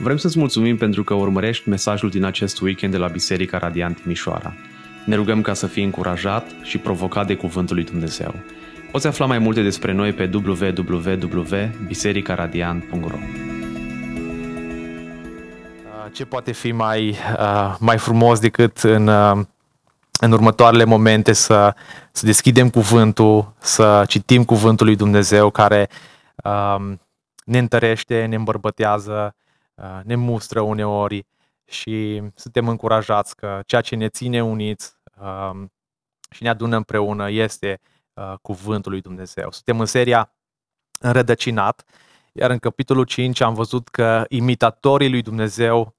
Vrem să-ți mulțumim pentru că urmărești mesajul din acest weekend de la Biserica Radiant Timișoara. Ne rugăm ca să fii încurajat și provocat de Cuvântul lui Dumnezeu. Poți afla mai multe despre noi pe www.bisericaradiant.ro Ce poate fi mai, uh, mai frumos decât în, uh, în următoarele momente să, să deschidem cuvântul, să citim cuvântul lui Dumnezeu care uh, ne întărește, ne îmbărbătează, Uh, ne mustră uneori și suntem încurajați că ceea ce ne ține uniți um, și ne adună împreună este uh, cuvântul lui Dumnezeu. Suntem în seria Înrădăcinat, iar în capitolul 5 am văzut că imitatorii lui Dumnezeu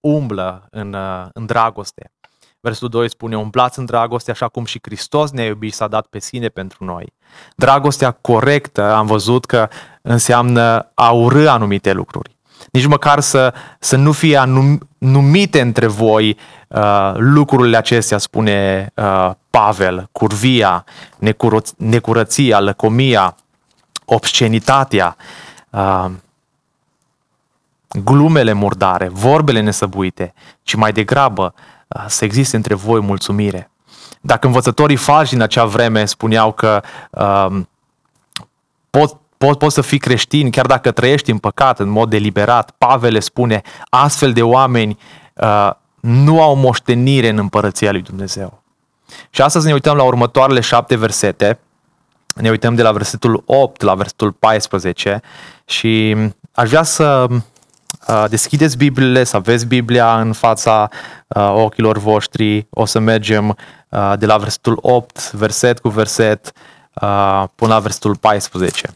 umblă în, uh, în dragoste. Versul 2 spune, umblați în dragoste așa cum și Hristos ne-a iubit și s-a dat pe sine pentru noi. Dragostea corectă am văzut că înseamnă a urâ anumite lucruri nici măcar să, să nu fie anum, numite între voi uh, lucrurile acestea, spune uh, Pavel, curvia, necură, necurăția, lăcomia, obscenitatea, uh, glumele murdare, vorbele nesăbuite, ci mai degrabă uh, să existe între voi mulțumire. Dacă învățătorii falși din acea vreme spuneau că uh, pot Poți, poți să fii creștin chiar dacă trăiești în păcat în mod deliberat. Pavel le spune, astfel de oameni uh, nu au moștenire în împărăția lui Dumnezeu. Și astăzi ne uităm la următoarele șapte versete. Ne uităm de la versetul 8 la versetul 14 și aș vrea să uh, deschideți Bibliile, să aveți Biblia în fața uh, ochilor voștri. O să mergem uh, de la versetul 8, verset cu verset, uh, până la versetul 14.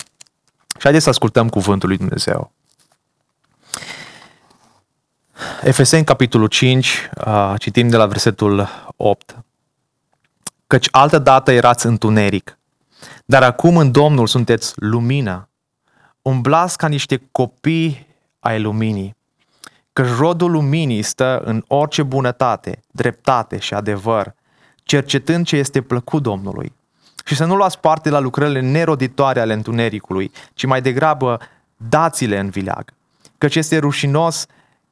Și haideți să ascultăm cuvântul lui Dumnezeu. Efeseni, capitolul 5, citim de la versetul 8. Căci altă dată erați întuneric, dar acum în Domnul sunteți lumină. Umblați ca niște copii ai luminii, căci rodul luminii stă în orice bunătate, dreptate și adevăr, cercetând ce este plăcut Domnului și să nu luați parte la lucrările neroditoare ale întunericului, ci mai degrabă dați-le în vileag. Căci este rușinos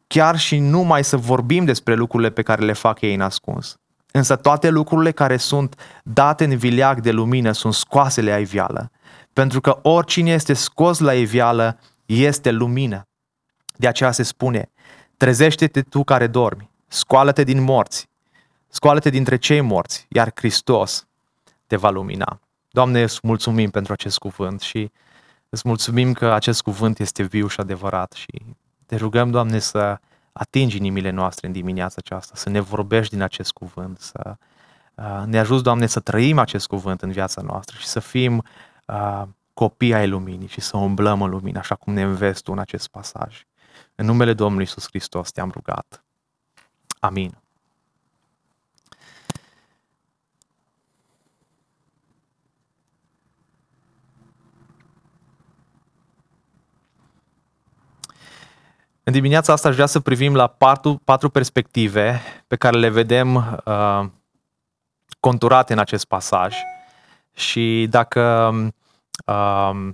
chiar și numai să vorbim despre lucrurile pe care le fac ei în ascuns. Însă toate lucrurile care sunt date în vileag de lumină sunt scoase la iveală, pentru că oricine este scos la iveală este lumină. De aceea se spune, trezește-te tu care dormi, scoală-te din morți, scoală-te dintre cei morți, iar Hristos te va lumina. Doamne, îți mulțumim pentru acest cuvânt și îți mulțumim că acest cuvânt este viu și adevărat și te rugăm, Doamne, să atingi inimile noastre în dimineața aceasta, să ne vorbești din acest cuvânt, să uh, ne ajuți, Doamne, să trăim acest cuvânt în viața noastră și să fim uh, copii ai luminii și să umblăm în lumină, așa cum ne înveți Tu în acest pasaj. În numele Domnului Isus Hristos te-am rugat. Amin. În dimineața asta aș vrea să privim la patru, patru perspective pe care le vedem uh, conturate în acest pasaj. Și dacă uh,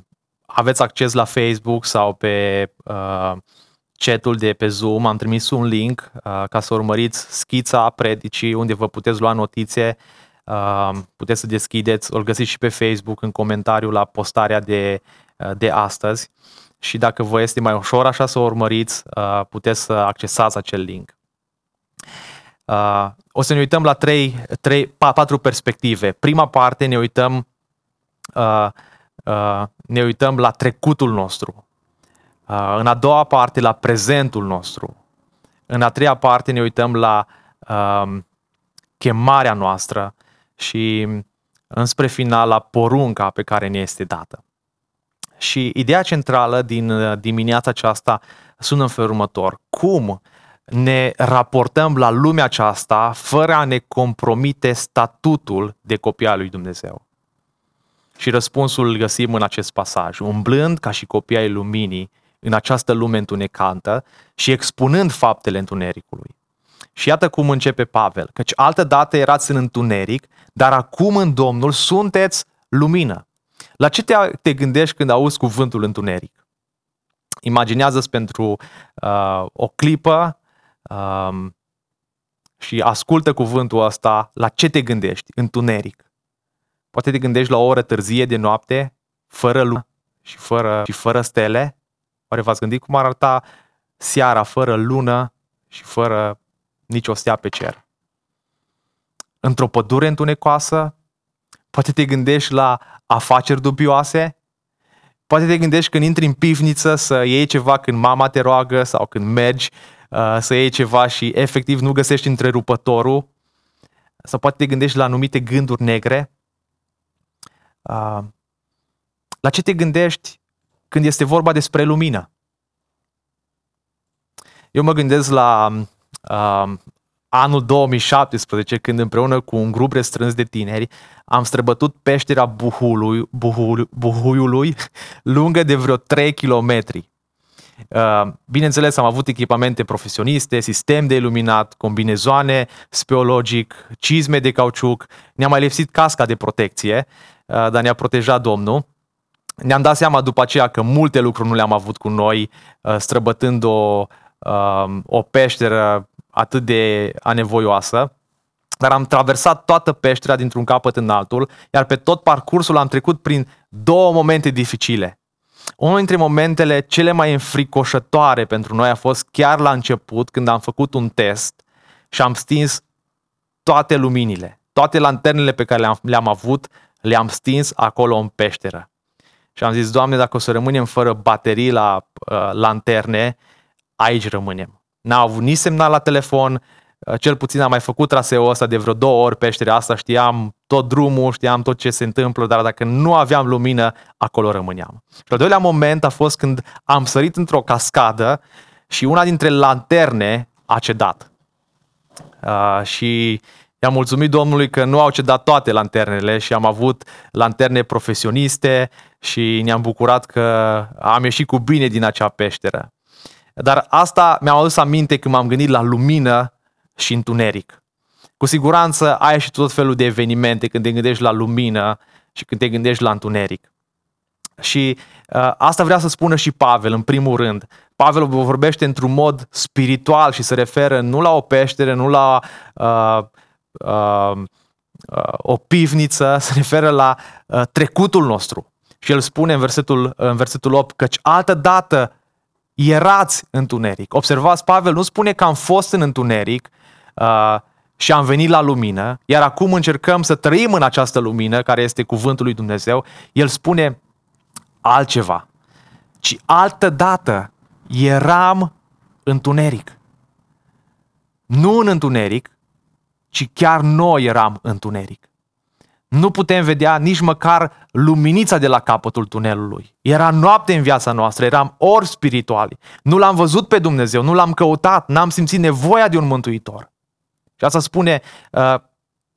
aveți acces la Facebook sau pe uh, chatul de pe Zoom, am trimis un link uh, ca să urmăriți schița predicii unde vă puteți lua notițe. Uh, puteți să deschideți, o găsiți și pe Facebook în comentariu la postarea de, uh, de astăzi și dacă vă este mai ușor așa să o urmăriți, uh, puteți să accesați acel link. Uh, o să ne uităm la trei, trei, patru perspective. Prima parte ne uităm, uh, ne uităm la trecutul nostru. În a doua parte la prezentul nostru. În a treia parte ne uităm la um, chemarea noastră și înspre final la porunca pe care ne este dată. Și ideea centrală din uh, dimineața aceasta sună în felul următor. Cum ne raportăm la lumea aceasta fără a ne compromite statutul de copii al lui Dumnezeu? Și răspunsul îl găsim în acest pasaj. Umblând ca și copii ai luminii în această lume întunecantă și expunând faptele întunericului. Și iată cum începe Pavel, căci altă dată erați în întuneric, dar acum în Domnul sunteți lumină. La ce te, te gândești când auzi cuvântul întuneric? Imaginează-ți pentru uh, o clipă uh, și ascultă cuvântul ăsta, la ce te gândești? Întuneric. Poate te gândești la o oră târzie de noapte, fără lună și fără, și fără stele. Oare v-ați gândit cum ar arăta seara fără lună și fără nicio stea pe cer? Într-o pădure întunecoasă? Poate te gândești la afaceri dubioase? Poate te gândești când intri în pivniță să iei ceva când mama te roagă sau când mergi uh, să iei ceva și efectiv nu găsești întrerupătorul. Sau poate te gândești la anumite gânduri negre. Uh, la ce te gândești când este vorba despre lumină? Eu mă gândesc la uh, anul 2017, când împreună cu un grup restrâns de tineri am străbătut peștera Buhului, Buhului, Buhuiului lungă de vreo 3 km. Uh, bineînțeles, am avut echipamente profesioniste, sistem de iluminat, combinezoane speologic, cizme de cauciuc, ne-a mai lipsit casca de protecție, uh, dar ne-a protejat Domnul. Ne-am dat seama după aceea că multe lucruri nu le-am avut cu noi, uh, străbătând o, o peșteră atât de anevoioasă, dar am traversat toată peștera dintr-un capăt în altul, iar pe tot parcursul am trecut prin două momente dificile. Unul dintre momentele cele mai înfricoșătoare pentru noi a fost chiar la început, când am făcut un test și am stins toate luminile, toate lanternele pe care le-am, le-am avut, le-am stins acolo în peșteră. Și am zis, Doamne, dacă o să rămânem fără baterii la uh, lanterne, aici rămânem. N-a avut nici semnal la telefon, uh, cel puțin am mai făcut traseul ăsta de vreo două ori peșterea asta, știam tot drumul, știam tot ce se întâmplă, dar dacă nu aveam lumină, acolo rămâneam. Și al doilea moment a fost când am sărit într-o cascadă și una dintre lanterne a cedat. Uh, și I-am mulțumit Domnului că nu au cedat toate lanternele și am avut lanterne profesioniste și ne-am bucurat că am ieșit cu bine din acea peșteră. Dar asta mi-am adus aminte când m-am gândit la lumină și întuneric. Cu siguranță ai și tot felul de evenimente când te gândești la lumină și când te gândești la întuneric. Și uh, asta vrea să spună și Pavel, în primul rând. Pavel vorbește într-un mod spiritual și se referă nu la o peștere, nu la uh, uh, uh, o pivniță, se referă la uh, trecutul nostru. Și el spune în versetul, în versetul 8 căci altă dată erați întuneric. Observați, Pavel nu spune că am fost în întuneric uh, și am venit la lumină, iar acum încercăm să trăim în această lumină, care este cuvântul lui Dumnezeu. El spune altceva, ci altă dată eram întuneric. Nu în întuneric, ci chiar noi eram întuneric nu putem vedea nici măcar luminița de la capătul tunelului. Era noapte în viața noastră, eram ori spirituali. Nu l-am văzut pe Dumnezeu, nu l-am căutat, n-am simțit nevoia de un mântuitor. Și asta spune uh,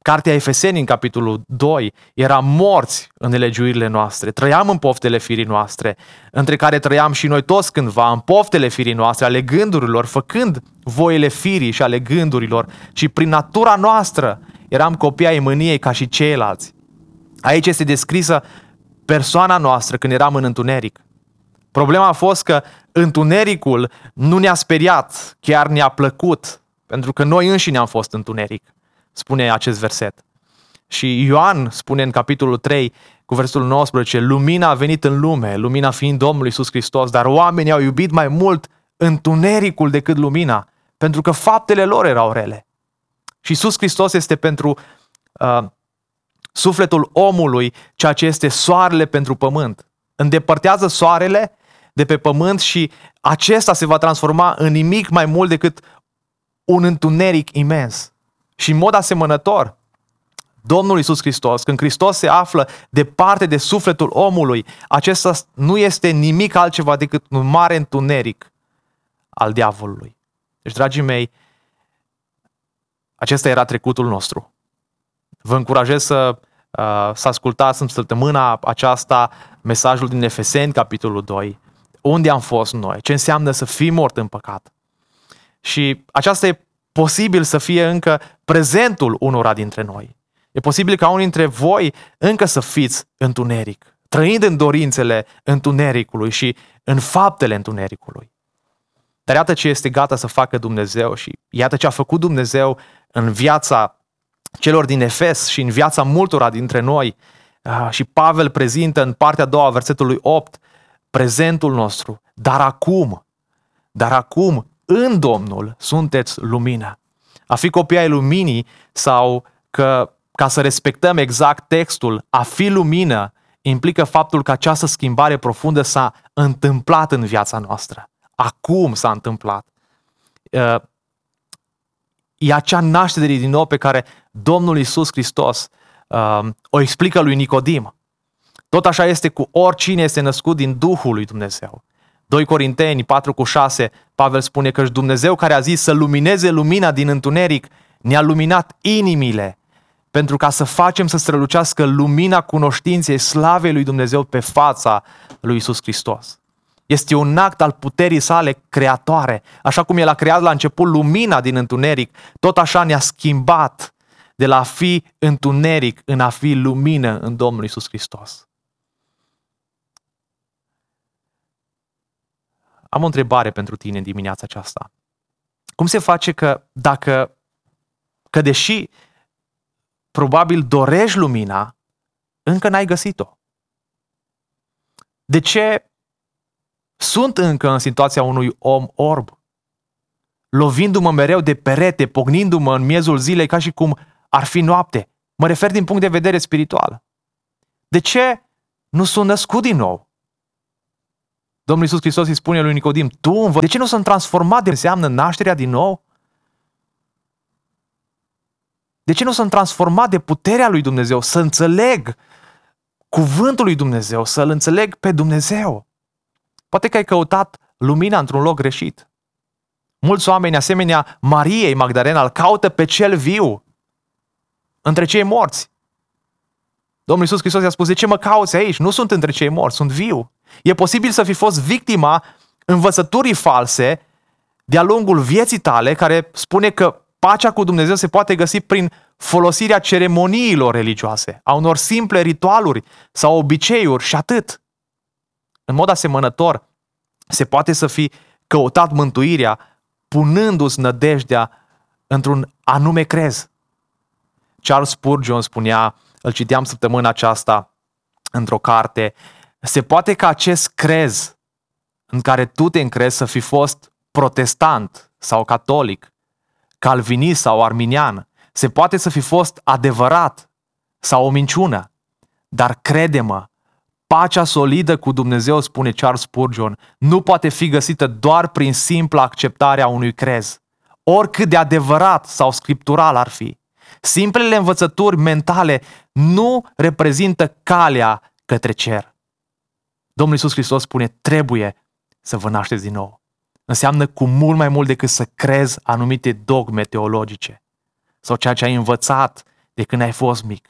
Cartea Efeseni în capitolul 2, eram morți în nelegiuirile noastre, trăiam în poftele firii noastre, între care trăiam și noi toți cândva, în poftele firii noastre, ale gândurilor, făcând voile firii și ale gândurilor și prin natura noastră eram copii ai mâniei ca și ceilalți. Aici este descrisă persoana noastră când eram în întuneric. Problema a fost că întunericul nu ne-a speriat, chiar ne-a plăcut, pentru că noi înșine am fost întuneric, spune acest verset. Și Ioan spune în capitolul 3, cu versetul 19, lumina a venit în lume, lumina fiind Domnul Iisus Hristos, dar oamenii au iubit mai mult întunericul decât lumina, pentru că faptele lor erau rele. Și Iisus Hristos este pentru uh, sufletul omului ceea ce este soarele pentru pământ. Îndepărtează soarele de pe pământ și acesta se va transforma în nimic mai mult decât un întuneric imens. Și în mod asemănător, Domnul Iisus Hristos, când Hristos se află departe de sufletul omului, acesta nu este nimic altceva decât un mare întuneric al diavolului. Deci, dragii mei, acesta era trecutul nostru. Vă încurajez să, uh, să ascultați în săptămâna aceasta mesajul din Efeseni, capitolul 2. Unde am fost noi? Ce înseamnă să fii mort în păcat? Și aceasta e posibil să fie încă prezentul unora dintre noi. E posibil ca unii dintre voi încă să fiți întuneric. trăind în dorințele întunericului și în faptele întunericului. Dar iată ce este gata să facă Dumnezeu și iată ce a făcut Dumnezeu în viața celor din Efes și în viața multora dintre noi. Ah, și Pavel prezintă în partea a doua, versetului 8, prezentul nostru. Dar acum, dar acum, în Domnul, sunteți lumină. A fi copii ai luminii sau că, ca să respectăm exact textul, a fi lumină implică faptul că această schimbare profundă s-a întâmplat în viața noastră. Acum s-a întâmplat. Uh, e acea naștere din nou pe care Domnul Isus Hristos uh, o explică lui Nicodim. Tot așa este cu oricine este născut din Duhul lui Dumnezeu. 2 Corinteni 4 cu 6, Pavel spune că Dumnezeu care a zis să lumineze lumina din întuneric, ne-a luminat inimile pentru ca să facem să strălucească lumina cunoștinței slavei lui Dumnezeu pe fața lui Isus Hristos. Este un act al puterii sale creatoare. Așa cum El a creat la început lumina din întuneric, tot așa ne-a schimbat de la a fi întuneric în a fi lumină în Domnul Isus Hristos. Am o întrebare pentru tine în dimineața aceasta. Cum se face că dacă, că deși probabil dorești lumina, încă n-ai găsit-o? De ce sunt încă în situația unui om orb, lovindu-mă mereu de perete, pognindu-mă în miezul zilei ca și cum ar fi noapte. Mă refer din punct de vedere spiritual. De ce nu sunt născut din nou? Domnul Iisus Hristos îi spune lui Nicodim, tu învă... de ce nu sunt transformat de înseamnă nașterea din nou? De ce nu sunt transformat de puterea lui Dumnezeu, să înțeleg cuvântul lui Dumnezeu, să-L înțeleg pe Dumnezeu? Poate că ai căutat lumina într-un loc greșit. Mulți oameni, asemenea Mariei Magdalena, îl caută pe cel viu, între cei morți. Domnul Iisus Hristos i-a spus, de ce mă cauți aici? Nu sunt între cei morți, sunt viu. E posibil să fi fost victima învățăturii false de-a lungul vieții tale, care spune că pacea cu Dumnezeu se poate găsi prin folosirea ceremoniilor religioase, a unor simple ritualuri sau obiceiuri și atât. În mod asemănător, se poate să fi căutat mântuirea punându-ți nădejdea într-un anume crez. Charles Spurgeon spunea, îl citeam săptămâna aceasta într-o carte, se poate ca acest crez în care tu te încrezi să fi fost protestant sau catolic, calvinist sau arminian, se poate să fi fost adevărat sau o minciună, dar crede-mă, Pacea solidă cu Dumnezeu, spune Charles Spurgeon, nu poate fi găsită doar prin simpla acceptare a unui crez, oricât de adevărat sau scriptural ar fi. Simplele învățături mentale nu reprezintă calea către cer. Domnul Iisus Hristos spune, trebuie să vă nașteți din nou. Înseamnă cu mult mai mult decât să crezi anumite dogme teologice sau ceea ce ai învățat de când ai fost mic.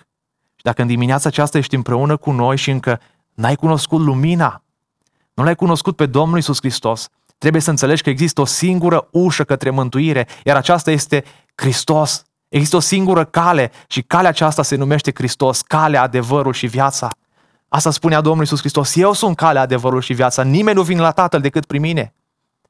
Și dacă în dimineața aceasta ești împreună cu noi și încă N-ai cunoscut lumina. Nu l-ai cunoscut pe Domnul Isus Hristos. Trebuie să înțelegi că există o singură ușă către mântuire, iar aceasta este Hristos. Există o singură cale și calea aceasta se numește Hristos, calea, adevărul și viața. Asta spunea Domnul Isus Hristos. Eu sunt calea, adevărul și viața. Nimeni nu vine la Tatăl decât prin mine.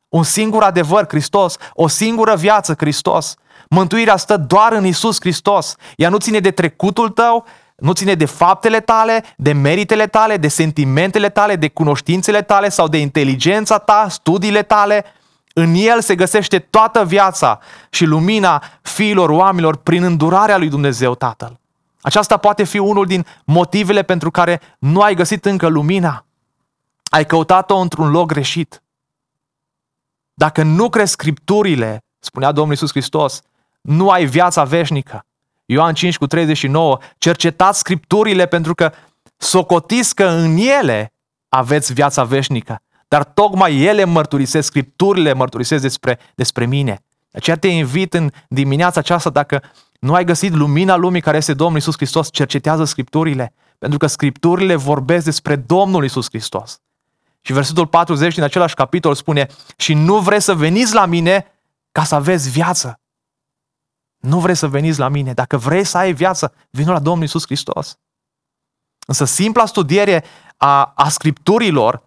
Un singur adevăr, Hristos. O singură viață, Hristos. Mântuirea stă doar în Isus Hristos. Ea nu ține de trecutul tău, nu ține de faptele tale, de meritele tale, de sentimentele tale, de cunoștințele tale sau de inteligența ta, studiile tale. În el se găsește toată viața și lumina fiilor oamenilor prin îndurarea lui Dumnezeu Tatăl. Aceasta poate fi unul din motivele pentru care nu ai găsit încă lumina. Ai căutat-o într-un loc greșit. Dacă nu crezi scripturile, spunea Domnul Iisus Hristos, nu ai viața veșnică. Ioan 5 cu 39, cercetați scripturile pentru că socotiți că în ele aveți viața veșnică. Dar tocmai ele mărturisesc, scripturile mărturisesc despre, despre mine. De aceea te invit în dimineața aceasta, dacă nu ai găsit lumina lumii care este Domnul Isus Hristos, cercetează scripturile. Pentru că scripturile vorbesc despre Domnul Isus Hristos. Și versetul 40 din același capitol spune, și nu vreți să veniți la mine ca să aveți viață. Nu vrei să veniți la mine. Dacă vrei să ai viață, vină la Domnul Isus Hristos. Însă simpla studiere a, a scripturilor,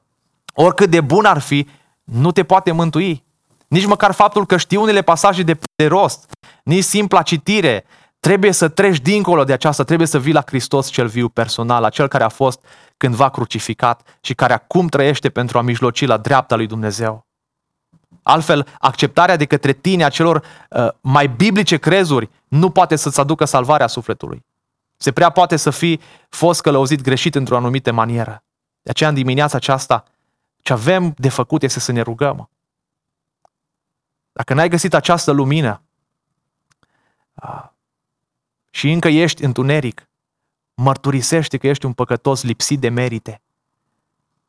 oricât de bun ar fi, nu te poate mântui. Nici măcar faptul că știi unele pasaje de, de rost, nici simpla citire, trebuie să treci dincolo de aceasta, trebuie să vii la Hristos cel viu personal, acel care a fost cândva crucificat și care acum trăiește pentru a mijloci la dreapta lui Dumnezeu. Altfel, acceptarea de către tine a celor uh, mai biblice crezuri nu poate să-ți aducă salvarea sufletului. Se prea poate să fi fost călăuzit greșit într-o anumită manieră. De aceea, în dimineața aceasta, ce avem de făcut este să ne rugăm. Dacă n-ai găsit această lumină uh, și încă ești întuneric, mărturisește că ești un păcătos lipsit de merite,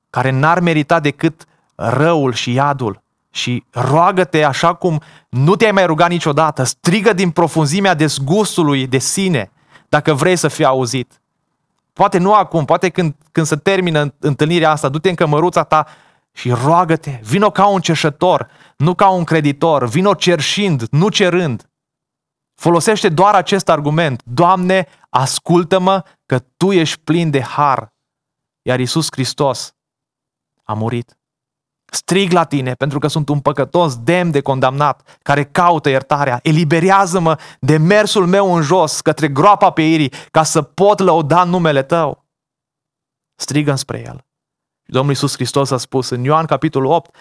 care n-ar merita decât răul și iadul și roagă-te așa cum nu te-ai mai rugat niciodată, strigă din profunzimea dezgustului de sine, dacă vrei să fii auzit. Poate nu acum, poate când, când se termină întâlnirea asta, du-te în cămăruța ta și roagă-te, vino ca un cerșător, nu ca un creditor, vino cerșind, nu cerând. Folosește doar acest argument. Doamne, ascultă-mă că Tu ești plin de har. Iar Iisus Hristos a murit. Strig la tine pentru că sunt un păcătos demn de condamnat care caută iertarea. Eliberează-mă de mersul meu în jos către groapa pe irii ca să pot lăuda numele tău. Strigă spre el. Domnul Iisus Hristos a spus în Ioan capitolul 8,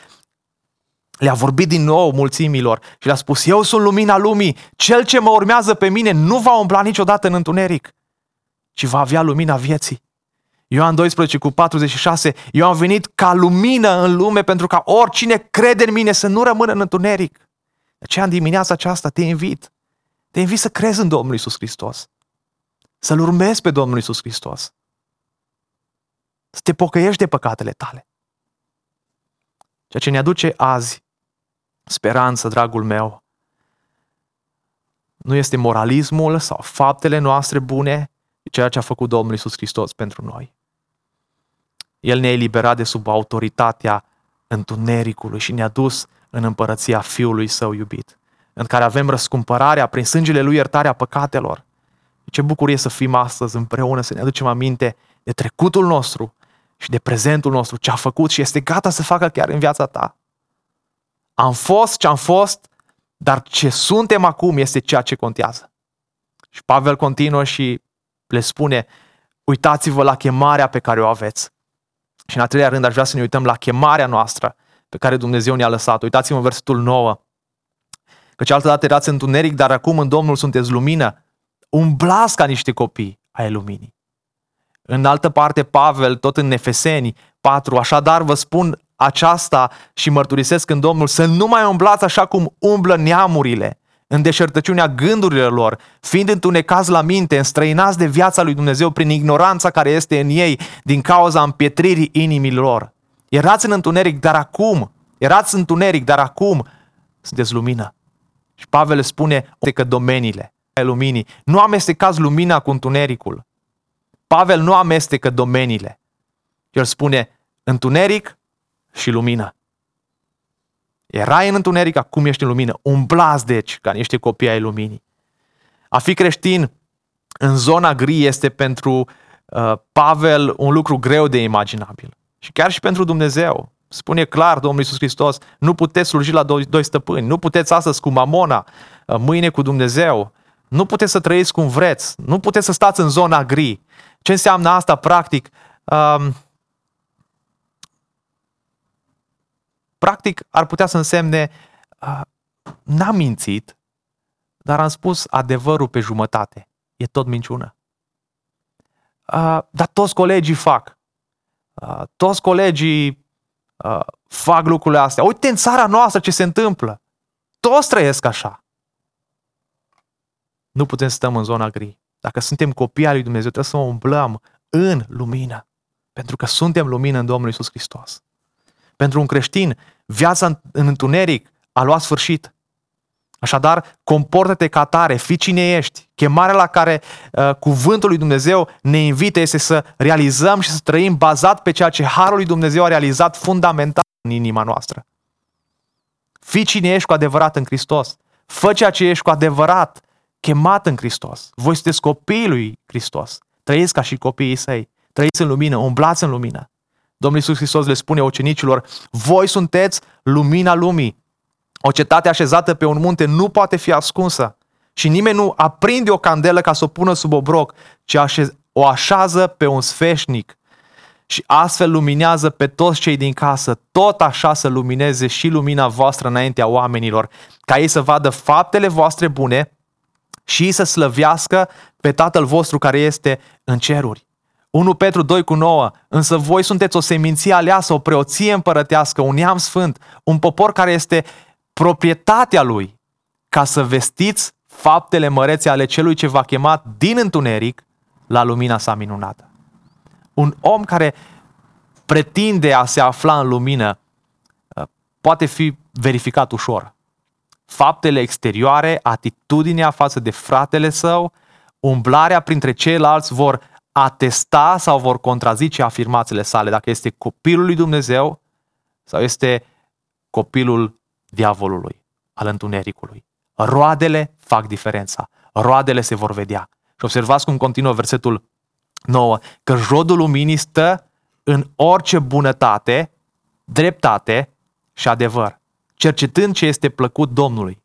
le-a vorbit din nou mulțimilor și le-a spus, eu sunt lumina lumii, cel ce mă urmează pe mine nu va umbla niciodată în întuneric, ci va avea lumina vieții. Ioan 12 cu 46, eu am venit ca lumină în lume pentru ca oricine crede în mine să nu rămână în întuneric. De aceea în dimineața aceasta te invit, te invit să crezi în Domnul Isus Hristos, să-L urmezi pe Domnul Isus Hristos, să te pocăiești de păcatele tale. Ceea ce ne aduce azi speranță, dragul meu, nu este moralismul sau faptele noastre bune, ceea ce a făcut Domnul Isus Hristos pentru noi. El ne-a eliberat de sub autoritatea întunericului și ne-a dus în împărăția Fiului Său iubit, în care avem răscumpărarea prin sângele Lui iertarea păcatelor. Ce bucurie să fim astăzi împreună, să ne aducem aminte de trecutul nostru și de prezentul nostru, ce a făcut și este gata să facă chiar în viața ta. Am fost ce am fost, dar ce suntem acum este ceea ce contează. Și Pavel continuă și le spune, uitați-vă la chemarea pe care o aveți. Și în al treilea rând aș vrea să ne uităm la chemarea noastră pe care Dumnezeu ne-a lăsat. Uitați-vă în versetul 9. Căci altă dată erați întuneric, dar acum în Domnul sunteți lumină. Umblați ca niște copii ai luminii. În altă parte, Pavel, tot în Efeseni 4, așadar vă spun aceasta și mărturisesc în Domnul să nu mai umblați așa cum umblă neamurile, în deșertăciunea gândurilor lor, fiind întunecați la minte, înstrăinați de viața lui Dumnezeu prin ignoranța care este în ei din cauza împietririi inimilor. Erați în întuneric, dar acum, erați în întuneric, dar acum sunteți lumină. Și Pavel spune că domeniile ai luminii. Nu amestecați lumina cu întunericul. Pavel nu amestecă domeniile. El spune întuneric și lumină. Erai în întuneric, acum ești în lumină. Umblați, deci, ca niște copii ai luminii. A fi creștin în zona gri este pentru uh, Pavel un lucru greu de imaginabil. Și chiar și pentru Dumnezeu. Spune clar Domnul Iisus Hristos, nu puteți sluji la doi, doi stăpâni, nu puteți astăzi cu mamona, uh, mâine cu Dumnezeu, nu puteți să trăiți cum vreți, nu puteți să stați în zona gri. Ce înseamnă asta practic? Uh, practic ar putea să însemne uh, n-am mințit, dar am spus adevărul pe jumătate. E tot minciună. Uh, dar toți colegii fac. Uh, toți colegii uh, fac lucrurile astea. Uite în țara noastră ce se întâmplă. Toți trăiesc așa. Nu putem să stăm în zona gri. Dacă suntem copii al lui Dumnezeu, trebuie să umblăm în lumină. Pentru că suntem lumină în Domnul Isus Hristos. Pentru un creștin, viața în întuneric a luat sfârșit. Așadar, comportă-te ca tare, fii cine ești. Chemarea la care uh, cuvântul lui Dumnezeu ne invită este să realizăm și să trăim bazat pe ceea ce Harul lui Dumnezeu a realizat fundamental în inima noastră. Fii cine ești cu adevărat în Hristos. Fă ceea ce ești cu adevărat chemat în Hristos. Voi sunteți copiii lui Hristos. Trăiesc ca și copiii săi. trăiți în lumină, umblați în lumină. Domnul Iisus Hristos le spune ucenicilor, voi sunteți lumina lumii. O cetate așezată pe un munte nu poate fi ascunsă și nimeni nu aprinde o candelă ca să o pună sub obroc, ci o așează pe un sfeșnic și astfel luminează pe toți cei din casă, tot așa să lumineze și lumina voastră înaintea oamenilor, ca ei să vadă faptele voastre bune și să slăvească pe Tatăl vostru care este în ceruri. 1 Petru 2 cu 9, însă voi sunteți o seminție aleasă, o preoție împărătească, un neam sfânt, un popor care este proprietatea lui, ca să vestiți faptele mărețe ale celui ce v-a chemat din întuneric la lumina sa minunată. Un om care pretinde a se afla în lumină uh, poate fi verificat ușor. Faptele exterioare, atitudinea față de fratele său, umblarea printre ceilalți vor atesta sau vor contrazice afirmațiile sale dacă este copilul lui Dumnezeu sau este copilul diavolului, al întunericului. Roadele fac diferența. Roadele se vor vedea. Și observați cum continuă versetul 9, că rodul luminii stă în orice bunătate, dreptate și adevăr, cercetând ce este plăcut Domnului.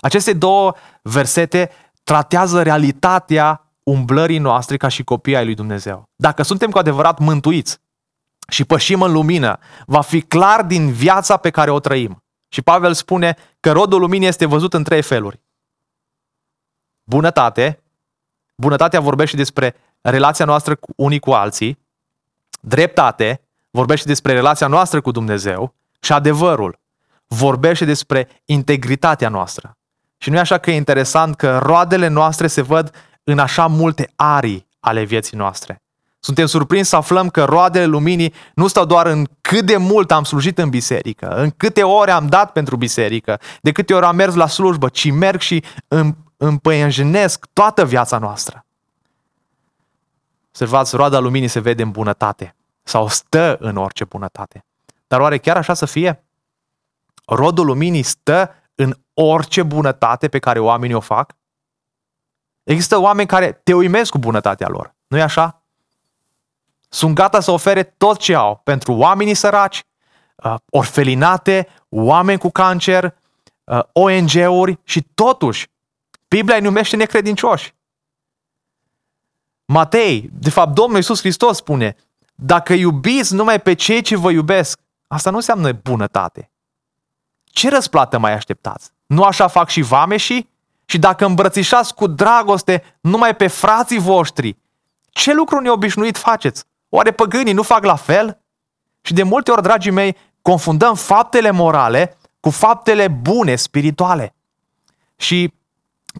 Aceste două versete tratează realitatea umblării noastre ca și copii ai lui Dumnezeu. Dacă suntem cu adevărat mântuiți și pășim în lumină, va fi clar din viața pe care o trăim. Și Pavel spune că rodul luminii este văzut în trei feluri. Bunătate, bunătatea vorbește despre relația noastră cu unii cu alții, dreptate vorbește despre relația noastră cu Dumnezeu și adevărul vorbește despre integritatea noastră. Și nu e așa că e interesant că roadele noastre se văd în așa multe arii ale vieții noastre. Suntem surprinși să aflăm că roadele luminii nu stau doar în cât de mult am slujit în biserică, în câte ore am dat pentru biserică, de câte ori am mers la slujbă, ci merg și împăienjenesc toată viața noastră. Observați, roada luminii se vede în bunătate sau stă în orice bunătate. Dar oare chiar așa să fie? Rodul luminii stă în orice bunătate pe care oamenii o fac? Există oameni care te uimesc cu bunătatea lor. nu e așa? Sunt gata să ofere tot ce au pentru oamenii săraci, uh, orfelinate, oameni cu cancer, uh, ONG-uri și totuși Biblia îi numește necredincioși. Matei, de fapt Domnul Iisus Hristos spune, dacă iubiți numai pe cei ce vă iubesc, asta nu înseamnă bunătate. Ce răsplată mai așteptați? Nu așa fac și vameșii? Și dacă îmbrățișați cu dragoste numai pe frații voștri, ce lucru neobișnuit faceți? Oare păgânii nu fac la fel? Și de multe ori, dragii mei, confundăm faptele morale cu faptele bune, spirituale. Și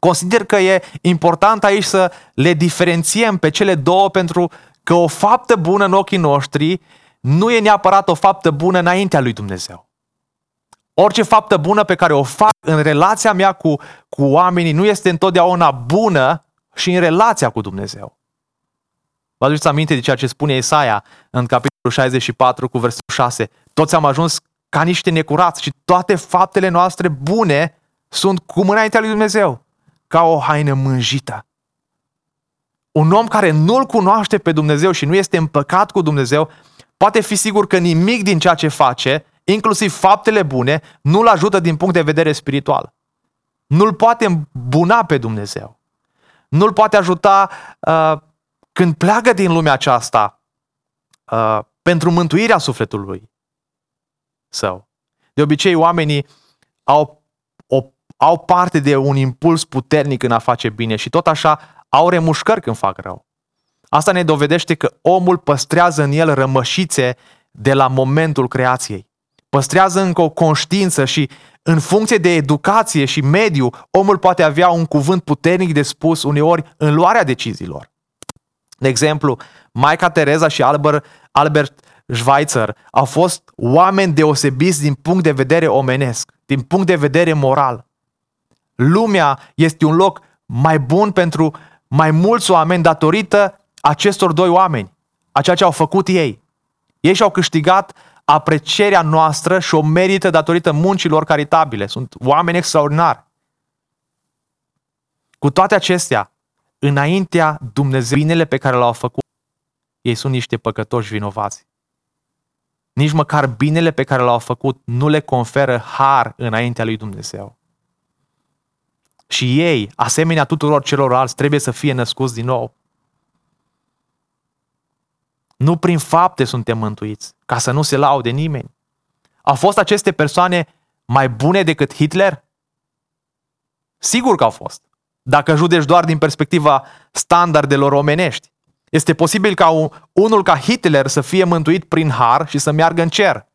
consider că e important aici să le diferențiem pe cele două pentru că o faptă bună în ochii noștri nu e neapărat o faptă bună înaintea lui Dumnezeu. Orice faptă bună pe care o fac în relația mea cu, cu oamenii nu este întotdeauna bună și în relația cu Dumnezeu. Vă aduceți aminte de ceea ce spune Isaia în capitolul 64 cu versetul 6. Toți am ajuns ca niște necurați și toate faptele noastre bune sunt cum înaintea lui Dumnezeu, ca o haină mânjită. Un om care nu-L cunoaște pe Dumnezeu și nu este împăcat cu Dumnezeu, poate fi sigur că nimic din ceea ce face, inclusiv faptele bune, nu-l ajută din punct de vedere spiritual. Nu-l poate îmbuna pe Dumnezeu. Nu-l poate ajuta uh, când pleacă din lumea aceasta uh, pentru mântuirea sufletului său. De obicei, oamenii au, o, au parte de un impuls puternic în a face bine și tot așa au remușcări când fac rău. Asta ne dovedește că omul păstrează în el rămășițe de la momentul creației. Păstrează încă o conștiință și în funcție de educație și mediu, omul poate avea un cuvânt puternic de spus uneori în luarea deciziilor. De exemplu, Maica Tereza și Albert, Albert Schweitzer au fost oameni deosebiți din punct de vedere omenesc, din punct de vedere moral. Lumea este un loc mai bun pentru mai mulți oameni datorită acestor doi oameni, a ceea ce au făcut ei. Ei și-au câștigat aprecierea noastră și o merită datorită muncilor caritabile. Sunt oameni extraordinari. Cu toate acestea, înaintea Dumnezeu binele pe care l-au făcut. ei sunt niște păcătoși vinovați. Nici măcar binele pe care l-au făcut nu le conferă har înaintea lui Dumnezeu. Și ei, asemenea tuturor celorlalți, trebuie să fie născuți din nou. Nu prin fapte suntem mântuiți, ca să nu se laude nimeni. Au fost aceste persoane mai bune decât Hitler? Sigur că au fost. Dacă judeci doar din perspectiva standardelor omenești. Este posibil ca un, unul ca Hitler să fie mântuit prin har și să meargă în cer.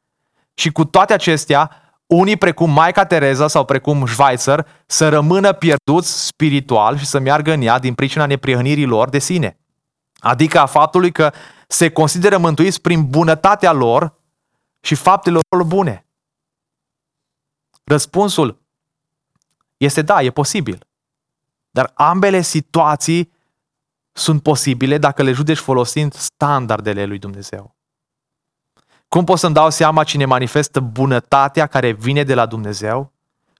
Și cu toate acestea, unii precum Maica Tereza sau precum Schweitzer să rămână pierduți spiritual și să meargă în ea din pricina neprihănirii lor de sine. Adică a faptului că se consideră mântuiți prin bunătatea lor și faptele lor bune. Răspunsul este da, e posibil. Dar ambele situații sunt posibile dacă le judeci folosind standardele lui Dumnezeu. Cum pot să-mi dau seama cine manifestă bunătatea care vine de la Dumnezeu?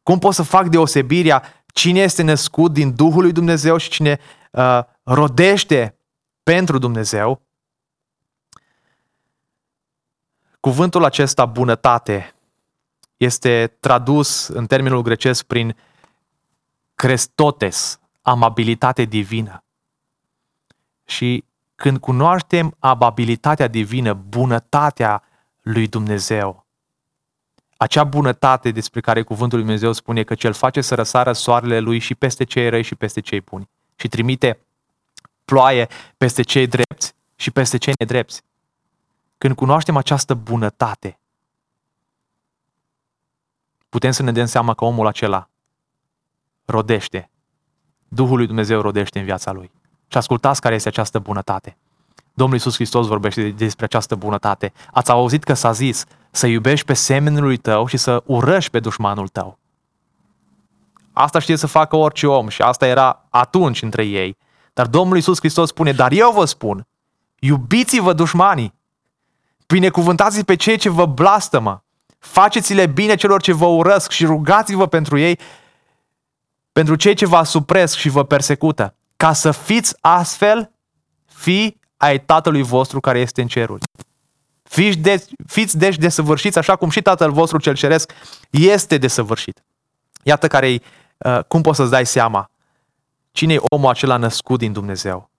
Cum pot să fac deosebirea cine este născut din Duhul lui Dumnezeu și cine uh, rodește pentru Dumnezeu? Cuvântul acesta, bunătate, este tradus în termenul grecesc prin crestotes, amabilitate divină. Și când cunoaștem amabilitatea divină, bunătatea lui Dumnezeu, acea bunătate despre care cuvântul lui Dumnezeu spune că cel face să răsară soarele lui și peste cei răi și peste cei buni și trimite ploaie peste cei drepți și peste cei nedrepți. Când cunoaștem această bunătate, putem să ne dăm seama că omul acela rodește. Duhul lui Dumnezeu rodește în viața lui. Și ascultați care este această bunătate. Domnul Iisus Hristos vorbește despre această bunătate. Ați auzit că s-a zis să iubești pe semenului tău și să urăști pe dușmanul tău. Asta știe să facă orice om și asta era atunci între ei. Dar Domnul Iisus Hristos spune, dar eu vă spun, iubiți-vă dușmanii, binecuvântați pe cei ce vă blastămă, faceți-le bine celor ce vă urăsc și rugați-vă pentru ei, pentru cei ce vă asupresc și vă persecută, ca să fiți astfel fi ai Tatălui vostru care este în ceruri. Fiți, de, fiți deci desăvârșiți așa cum și Tatăl vostru cel ceresc este desăvârșit. Iată care uh, cum poți să-ți dai seama cine e omul acela născut din Dumnezeu.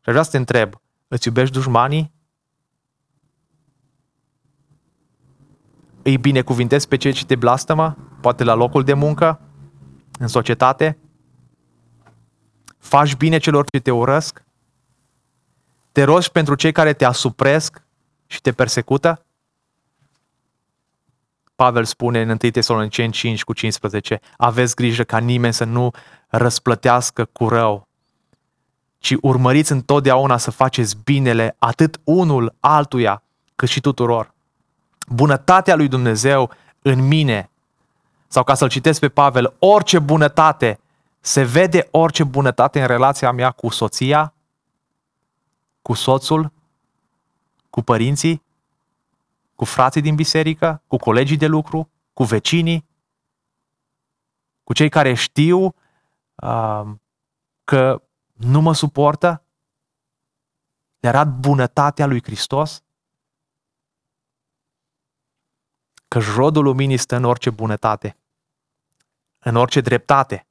Și aș vrea să te întreb, îți iubești dușmanii? Îi binecuvintezi pe cei ce te blastămă? Poate la locul de muncă? În societate? Faci bine celor ce te urăsc? Te rogi pentru cei care te asupresc și te persecută? Pavel spune în 1 Tesaloniceni 5 cu 15, aveți grijă ca nimeni să nu răsplătească cu rău, ci urmăriți întotdeauna să faceți binele atât unul altuia cât și tuturor. Bunătatea lui Dumnezeu în mine, sau ca să-l citesc pe Pavel, orice bunătate, se vede orice bunătate în relația mea cu soția, cu soțul, cu părinții, cu frații din biserică, cu colegii de lucru, cu vecinii, cu cei care știu uh, că nu mă suportă, le arăt bunătatea lui Hristos, că rodul luminii stă în orice bunătate, în orice dreptate.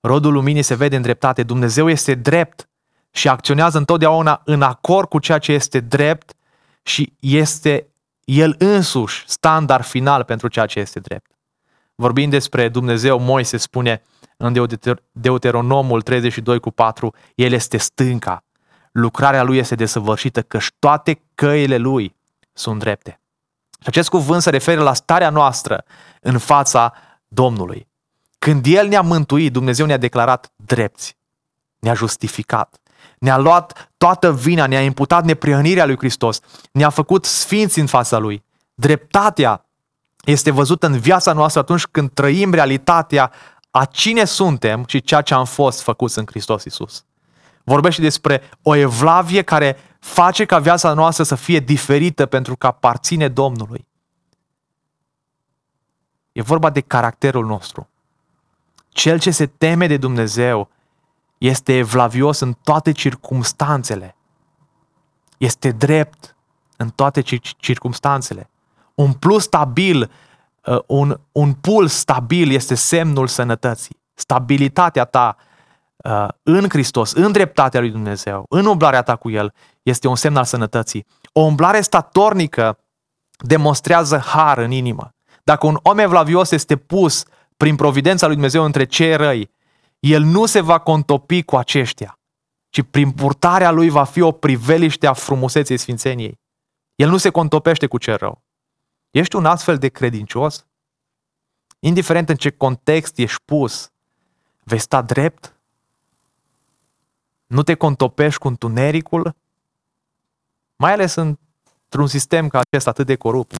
Rodul luminii se vede în dreptate. Dumnezeu este drept și acționează întotdeauna în acord cu ceea ce este drept și este el însuși standard final pentru ceea ce este drept. Vorbind despre Dumnezeu, Moise spune în Deuteronomul 32 cu 4, El este stânca, lucrarea Lui este desăvârșită, căci toate căile Lui sunt drepte. Și acest cuvânt se referă la starea noastră în fața Domnului. Când El ne-a mântuit, Dumnezeu ne-a declarat drepți, ne-a justificat, ne-a luat toată vina, ne-a imputat neprihănirea lui Hristos, ne-a făcut sfinți în fața Lui. Dreptatea este văzută în viața noastră atunci când trăim realitatea a cine suntem și ceea ce am fost făcuți în Hristos Isus. Vorbește despre o evlavie care face ca viața noastră să fie diferită pentru că aparține Domnului. E vorba de caracterul nostru. Cel ce se teme de Dumnezeu este evlavios în toate circumstanțele. este drept în toate circumstanțele. Un plus stabil, uh, un, un puls stabil este semnul sănătății. Stabilitatea ta uh, în Hristos, în dreptatea lui Dumnezeu, în umblarea ta cu El, este un semn al sănătății. O umblare statornică demonstrează har în inimă. Dacă un om evlavios este pus prin providența lui Dumnezeu între cei răi, el nu se va contopi cu aceștia, ci prin purtarea lui va fi o priveliște a frumuseței sfințeniei. El nu se contopește cu cel rău. Ești un astfel de credincios? Indiferent în ce context ești pus, vei sta drept? Nu te contopești cu întunericul? Mai ales într-un sistem ca acesta atât de corupt.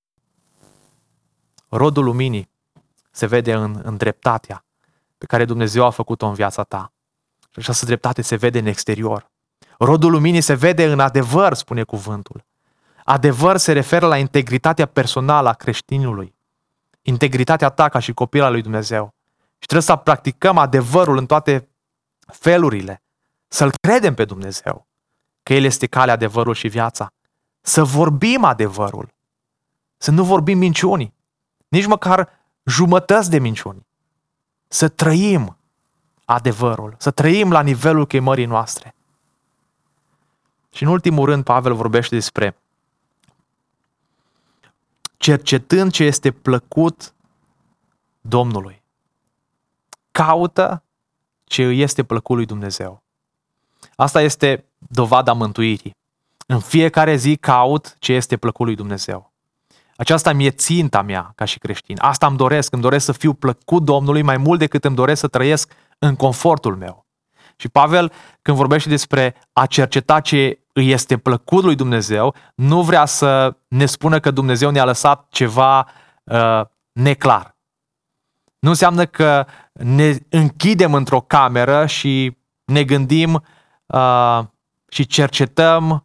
Rodul luminii se vede în, în dreptatea pe care Dumnezeu a făcut-o în viața ta. Și această dreptate se vede în exterior. Rodul luminii se vede în adevăr, spune cuvântul. Adevăr se referă la integritatea personală a creștinului. Integritatea ta ca și copil al lui Dumnezeu. Și trebuie să practicăm adevărul în toate felurile. Să-L credem pe Dumnezeu. Că El este calea, adevărul și viața. Să vorbim adevărul. Să nu vorbim minciuni. Nici măcar jumătăți de minciuni. Să trăim adevărul. Să trăim la nivelul chemării noastre. Și în ultimul rând, Pavel vorbește despre cercetând ce este plăcut Domnului. Caută ce îi este plăcut lui Dumnezeu. Asta este dovada mântuirii. În fiecare zi caut ce este plăcut lui Dumnezeu. Aceasta mi-e ținta mea ca și creștin. Asta îmi doresc. Îmi doresc să fiu plăcut Domnului mai mult decât îmi doresc să trăiesc în confortul meu. Și Pavel, când vorbește despre a cerceta ce îi este plăcut lui Dumnezeu, nu vrea să ne spună că Dumnezeu ne-a lăsat ceva uh, neclar. Nu înseamnă că ne închidem într-o cameră și ne gândim uh, și cercetăm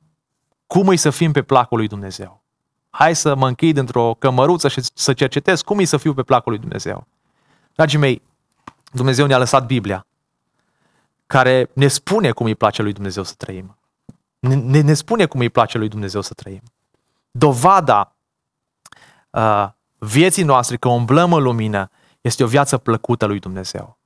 cum îi să fim pe placul lui Dumnezeu. Hai să mă închid într-o cămăruță și să cercetez cum îi să fiu pe placul lui Dumnezeu. Dragii mei, Dumnezeu ne-a lăsat Biblia, care ne spune cum îi place lui Dumnezeu să trăim ne, ne spune cum îi place lui Dumnezeu să trăim. Dovada uh, vieții noastre că umblăm în lumină este o viață plăcută lui Dumnezeu.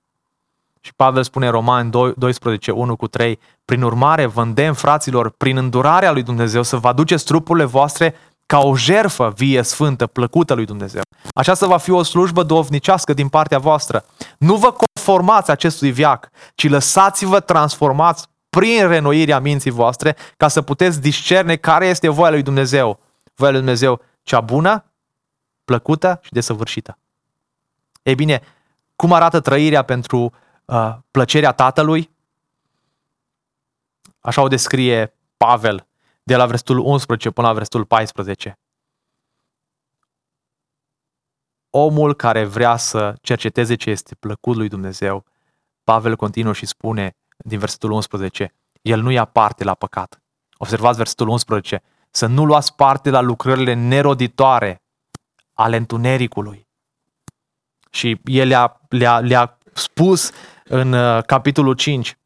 Și Pavel spune în Roman 12, 1 cu 3, prin urmare vă îndemn, fraților, prin îndurarea lui Dumnezeu să vă aduceți trupurile voastre ca o jerfă vie, sfântă, plăcută lui Dumnezeu. Aceasta va fi o slujbă dovnicească din partea voastră. Nu vă conformați acestui viac, ci lăsați-vă transformați prin renoirea minții voastre ca să puteți discerne care este voia lui Dumnezeu. Voia lui Dumnezeu cea bună, plăcută și desăvârșită. Ei bine, cum arată trăirea pentru uh, plăcerea Tatălui? Așa o descrie Pavel de la versetul 11 până la versetul 14. Omul care vrea să cerceteze ce este plăcut lui Dumnezeu, Pavel continuă și spune, din versetul 11. El nu ia parte la păcat. Observați versetul 11. Să nu luați parte la lucrările neroditoare ale întunericului. Și el le-a, le-a, le-a spus în uh, capitolul 5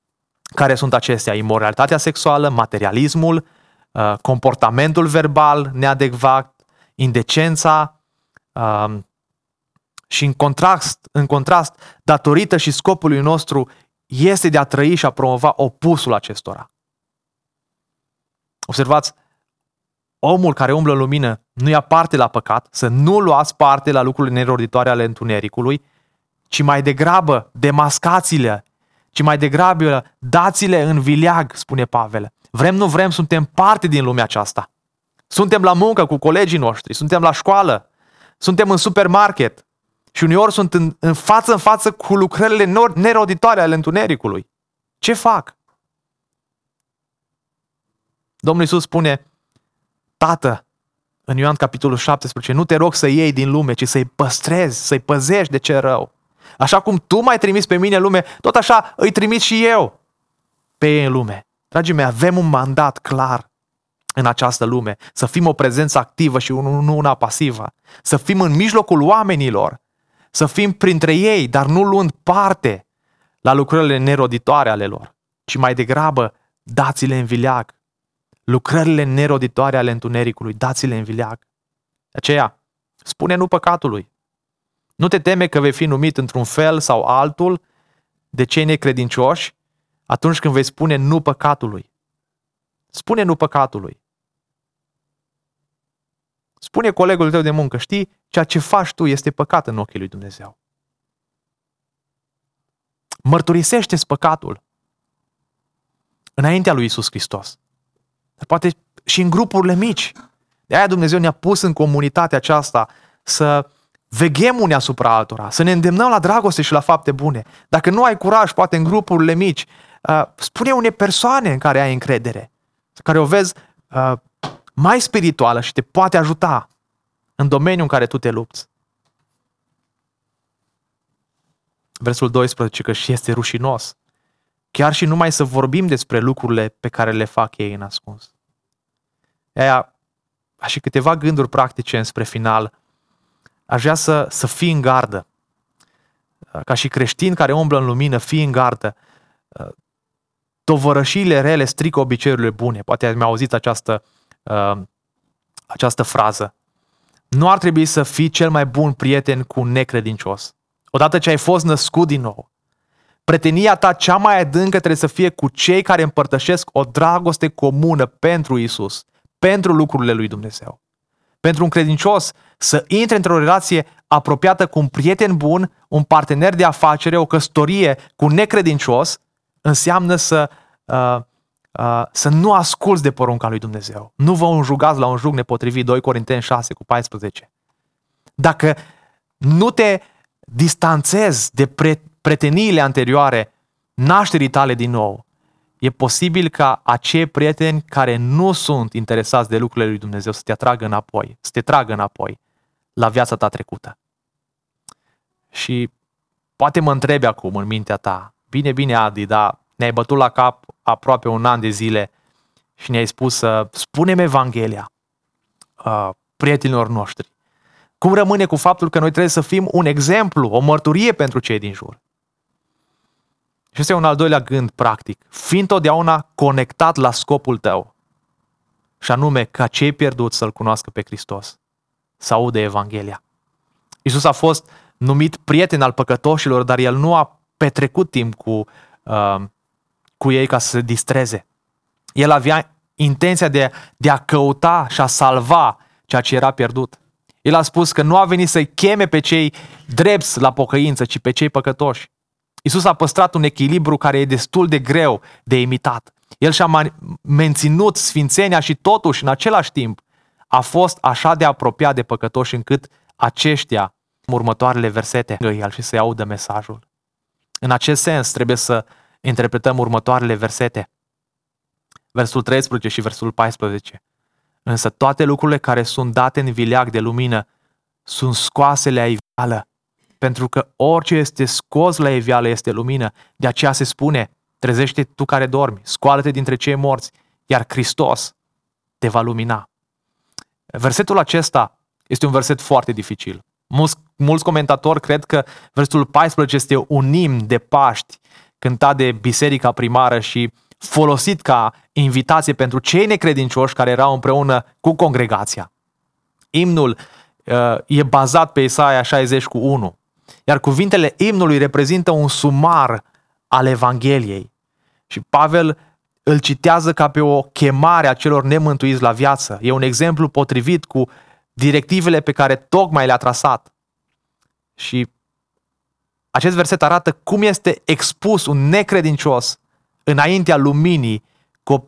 care sunt acestea. Imoralitatea sexuală, materialismul, uh, comportamentul verbal neadecvat, indecența, uh, și în contrast, în contrast, datorită și scopului nostru este de a trăi și a promova opusul acestora. Observați, omul care umblă în lumină nu ia parte la păcat, să nu luați parte la lucrurile neroditoare ale întunericului, ci mai degrabă demascați-le, ci mai degrabă dați-le în vileag, spune Pavel. Vrem, nu vrem, suntem parte din lumea aceasta. Suntem la muncă cu colegii noștri, suntem la școală, suntem în supermarket, și uneori sunt în, în față în față cu lucrările neroditoare ale întunericului. Ce fac? Domnul Iisus spune, Tată, în Ioan capitolul 17, nu te rog să iei din lume, ci să-i păstrezi, să-i păzești de ce rău. Așa cum tu m-ai trimis pe mine în lume, tot așa îi trimit și eu pe ei în lume. Dragii mei, avem un mandat clar în această lume, să fim o prezență activă și nu una pasivă, să fim în mijlocul oamenilor, să fim printre ei, dar nu luând parte la lucrările neroditoare ale lor, ci mai degrabă dați-le în vileag. lucrările neroditoare ale întunericului, dați-le în vileag. De aceea, spune nu păcatului. Nu te teme că vei fi numit într-un fel sau altul de cei necredincioși atunci când vei spune nu păcatului. Spune nu păcatului. Spune colegul tău de muncă, știi, ceea ce faci tu este păcat în ochii lui Dumnezeu. Mărturisește-ți păcatul înaintea lui Isus Hristos. Dar poate și în grupurile mici. De aia Dumnezeu ne-a pus în comunitatea aceasta să veghem unii asupra altora, să ne îndemnăm la dragoste și la fapte bune. Dacă nu ai curaj, poate în grupurile mici, uh, spune unei persoane în care ai încredere, care o vezi uh, mai spirituală și te poate ajuta în domeniul în care tu te lupți. Versul 12, că și este rușinos. Chiar și numai să vorbim despre lucrurile pe care le fac ei în ascuns. Aia, și câteva gânduri practice înspre final. Aș vrea să, să fii în gardă. Ca și creștin care umblă în lumină, fii în gardă. Tovărășiile rele strică obiceiurile bune. Poate mi-au auzit această, uh, această frază. Nu ar trebui să fii cel mai bun prieten cu un necredincios. Odată ce ai fost născut din nou, pretenia ta cea mai adâncă trebuie să fie cu cei care împărtășesc o dragoste comună pentru Isus, pentru lucrurile lui Dumnezeu. Pentru un credincios să intre într-o relație apropiată cu un prieten bun, un partener de afacere, o căsătorie cu un necredincios, înseamnă să, uh, uh, să nu asculți de porunca lui Dumnezeu. Nu vă înjugați la un jug nepotrivit, 2 Corinteni 6 cu 14. Dacă nu te distanțezi de pre- preteniile anterioare nașterii tale din nou, e posibil ca acei prieteni care nu sunt interesați de lucrurile lui Dumnezeu să te atragă înapoi, să te tragă înapoi la viața ta trecută. Și poate mă întrebi acum în mintea ta, bine, bine Adi, dar ne-ai bătut la cap aproape un an de zile și ne-ai spus să spunem Evanghelia uh, prietenilor noștri. Cum rămâne cu faptul că noi trebuie să fim un exemplu, o mărturie pentru cei din jur? Și este un al doilea gând practic. Fii întotdeauna conectat la scopul tău. Și anume ca cei pierduți să-L cunoască pe Hristos. Să audă Evanghelia. Iisus a fost numit prieten al păcătoșilor, dar El nu a petrecut timp cu, uh, cu ei ca să se distreze. El avea intenția de, de a căuta și a salva ceea ce era pierdut. El a spus că nu a venit să-i cheme pe cei drepți la pocăință, ci pe cei păcătoși. Isus a păstrat un echilibru care e destul de greu de imitat. El și-a menținut sfințenia și totuși, în același timp, a fost așa de apropiat de păcătoși încât aceștia, în următoarele versete, el și să-i audă mesajul. În acest sens trebuie să interpretăm următoarele versete. Versul 13 și versul 14. Însă toate lucrurile care sunt date în vileag de lumină sunt scoase la iveală, pentru că orice este scos la iveală este lumină. De aceea se spune, trezește tu care dormi, scoală-te dintre cei morți, iar Hristos te va lumina. Versetul acesta este un verset foarte dificil. Mulți, mulți comentatori cred că versetul 14 este un imn de Paști cântat de biserica primară și folosit ca invitație pentru cei necredincioși care erau împreună cu congregația. Imnul uh, e bazat pe Isaia 60 cu 1, iar cuvintele imnului reprezintă un sumar al Evangheliei. Și Pavel îl citează ca pe o chemare a celor nemântuiți la viață. E un exemplu potrivit cu directivele pe care tocmai le-a trasat. Și acest verset arată cum este expus un necredincios înaintea luminii cu o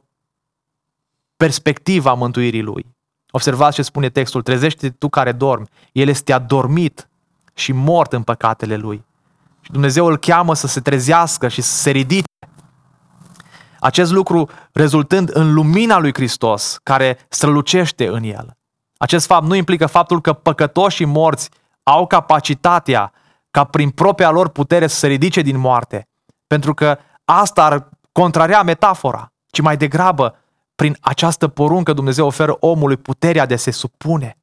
perspectivă a mântuirii lui. Observați ce spune textul, trezește tu care dormi. El este adormit și mort în păcatele lui. Și Dumnezeu îl cheamă să se trezească și să se ridice. Acest lucru rezultând în lumina lui Hristos, care strălucește în el. Acest fapt nu implică faptul că păcătoșii morți au capacitatea ca prin propria lor putere să se ridice din moarte, pentru că asta ar contrarea metafora, ci mai degrabă prin această poruncă Dumnezeu oferă omului puterea de a se supune.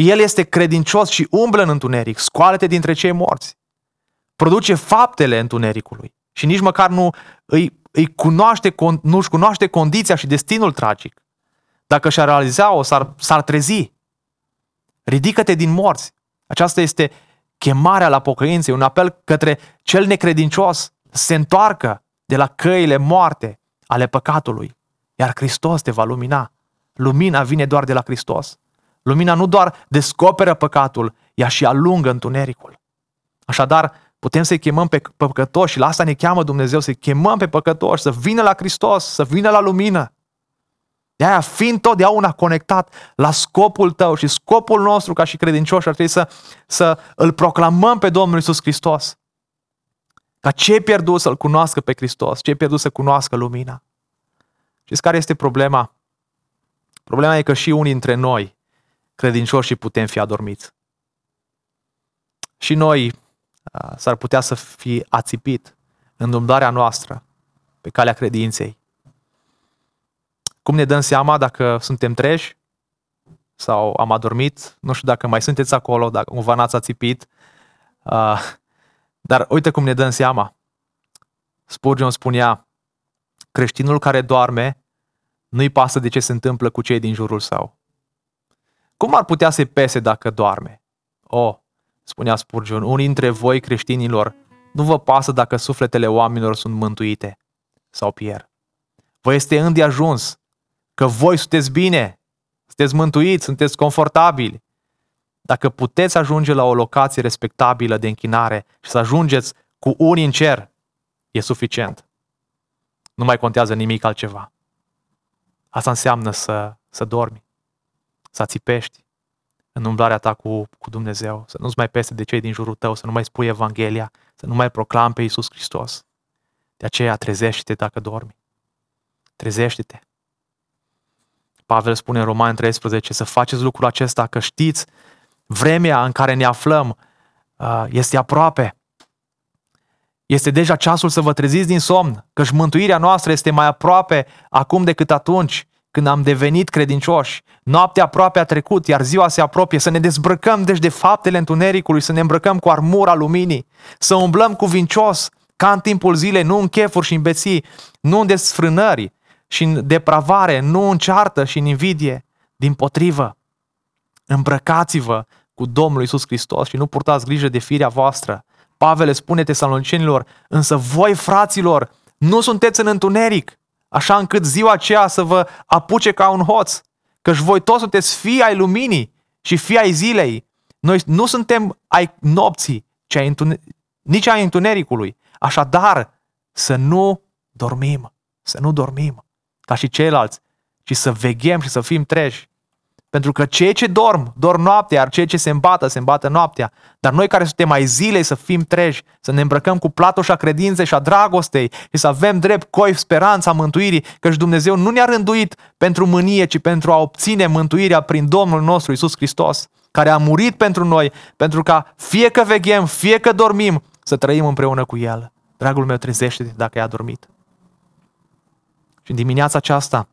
El este credincios și umblă în întuneric, scoală-te dintre cei morți. Produce faptele întunericului și nici măcar nu îi îi cunoaște, nu-și cunoaște condiția și destinul tragic. Dacă și-ar realiza-o, s-ar, s-ar trezi. Ridică-te din morți. Aceasta este chemarea la pocăință, un apel către cel necredincios să se întoarcă de la căile moarte ale păcatului. Iar Hristos te va lumina. Lumina vine doar de la Hristos. Lumina nu doar descoperă păcatul, ea și alungă întunericul. Așadar, putem să-i chemăm pe păcătoși și la asta ne cheamă Dumnezeu, să-i chemăm pe păcătoși, să vină la Hristos, să vină la lumină. De aia, fiind totdeauna conectat la scopul tău și scopul nostru ca și credincioși ar trebui să, să îl proclamăm pe Domnul Isus Hristos. Ca ce pierdut să-L cunoască pe Hristos, ce pierdut să cunoască lumina. Știți care este problema? Problema e că și unii dintre noi, credincioși, putem fi adormiți. Și noi s-ar putea să fi ațipit în umblarea noastră pe calea credinței. Cum ne dăm seama dacă suntem treji sau am adormit? Nu știu dacă mai sunteți acolo, dacă cumva n-ați ațipit. Dar uite cum ne dăm seama. Spurgeon spunea, creștinul care doarme nu-i pasă de ce se întâmplă cu cei din jurul său. Cum ar putea să-i pese dacă doarme? Oh, spunea Spurgeon, unii dintre voi creștinilor nu vă pasă dacă sufletele oamenilor sunt mântuite sau pierd. Vă este îndeajuns că voi sunteți bine, sunteți mântuiți, sunteți confortabili. Dacă puteți ajunge la o locație respectabilă de închinare și să ajungeți cu unii în cer, e suficient. Nu mai contează nimic altceva. Asta înseamnă să, să dormi, să țipești în umblarea ta cu, cu Dumnezeu, să nu-ți mai pese de cei din jurul tău, să nu mai spui Evanghelia, să nu mai proclam pe Iisus Hristos. De aceea trezește-te dacă dormi. Trezește-te. Pavel spune în Roman 13 să faceți lucrul acesta, că știți, vremea în care ne aflăm uh, este aproape. Este deja ceasul să vă treziți din somn, căci mântuirea noastră este mai aproape acum decât atunci când am devenit credincioși. Noaptea aproape a trecut, iar ziua se apropie. Să ne dezbrăcăm deci de faptele întunericului, să ne îmbrăcăm cu armura luminii, să umblăm cuvincios, ca în timpul zilei, nu în chefuri și în beții, nu în desfrânări și în depravare, nu în ceartă și în invidie. Din potrivă, îmbrăcați-vă cu Domnul Isus Hristos și nu purtați grijă de firea voastră, Pavel le spune tesalonicenilor, însă voi, fraților, nu sunteți în întuneric, așa încât ziua aceea să vă apuce ca un hoț, căci voi toți sunteți fii ai luminii și fii ai zilei. Noi nu suntem ai nopții, ci ai întune- nici ai întunericului. Așadar, să nu dormim, să nu dormim ca și ceilalți, ci să veghem și să fim treji. Pentru că cei ce dorm, dorm noaptea, iar cei ce se îmbată, se îmbată noaptea. Dar noi care suntem mai zilei să fim treji, să ne îmbrăcăm cu platoșa credinței și a dragostei și să avem drept coi speranța mântuirii, căci Dumnezeu nu ne-a rânduit pentru mânie, ci pentru a obține mântuirea prin Domnul nostru Isus Hristos, care a murit pentru noi, pentru ca fie că veghem, fie că dormim, să trăim împreună cu El. Dragul meu, trezește dacă ai adormit. Și în dimineața aceasta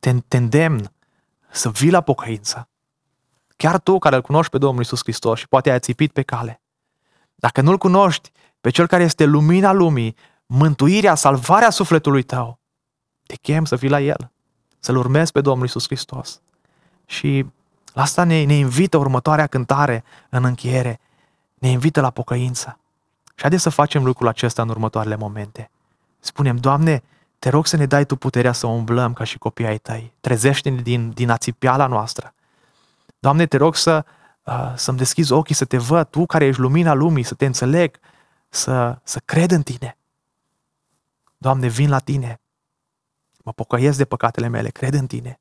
te, te îndemn să vii la pocăință. Chiar tu care îl cunoști pe Domnul Isus Hristos și poate ai țipit pe cale. Dacă nu-L cunoști pe Cel care este lumina lumii, mântuirea, salvarea sufletului tău, te chem să vii la El, să-L urmezi pe Domnul Isus Hristos. Și la asta ne, ne invită următoarea cântare în încheiere. Ne invită la pocăință. Și haideți să facem lucrul acesta în următoarele momente. Spunem, Doamne, te rog să ne dai Tu puterea să umblăm ca și copiii ai Tăi. Trezește-ne din, din ațipiala noastră. Doamne, te rog să, uh, să-mi deschizi ochii, să te văd, Tu care ești lumina lumii, să te înțeleg, să, să cred în Tine. Doamne, vin la Tine. Mă pocăiesc de păcatele mele, cred în Tine.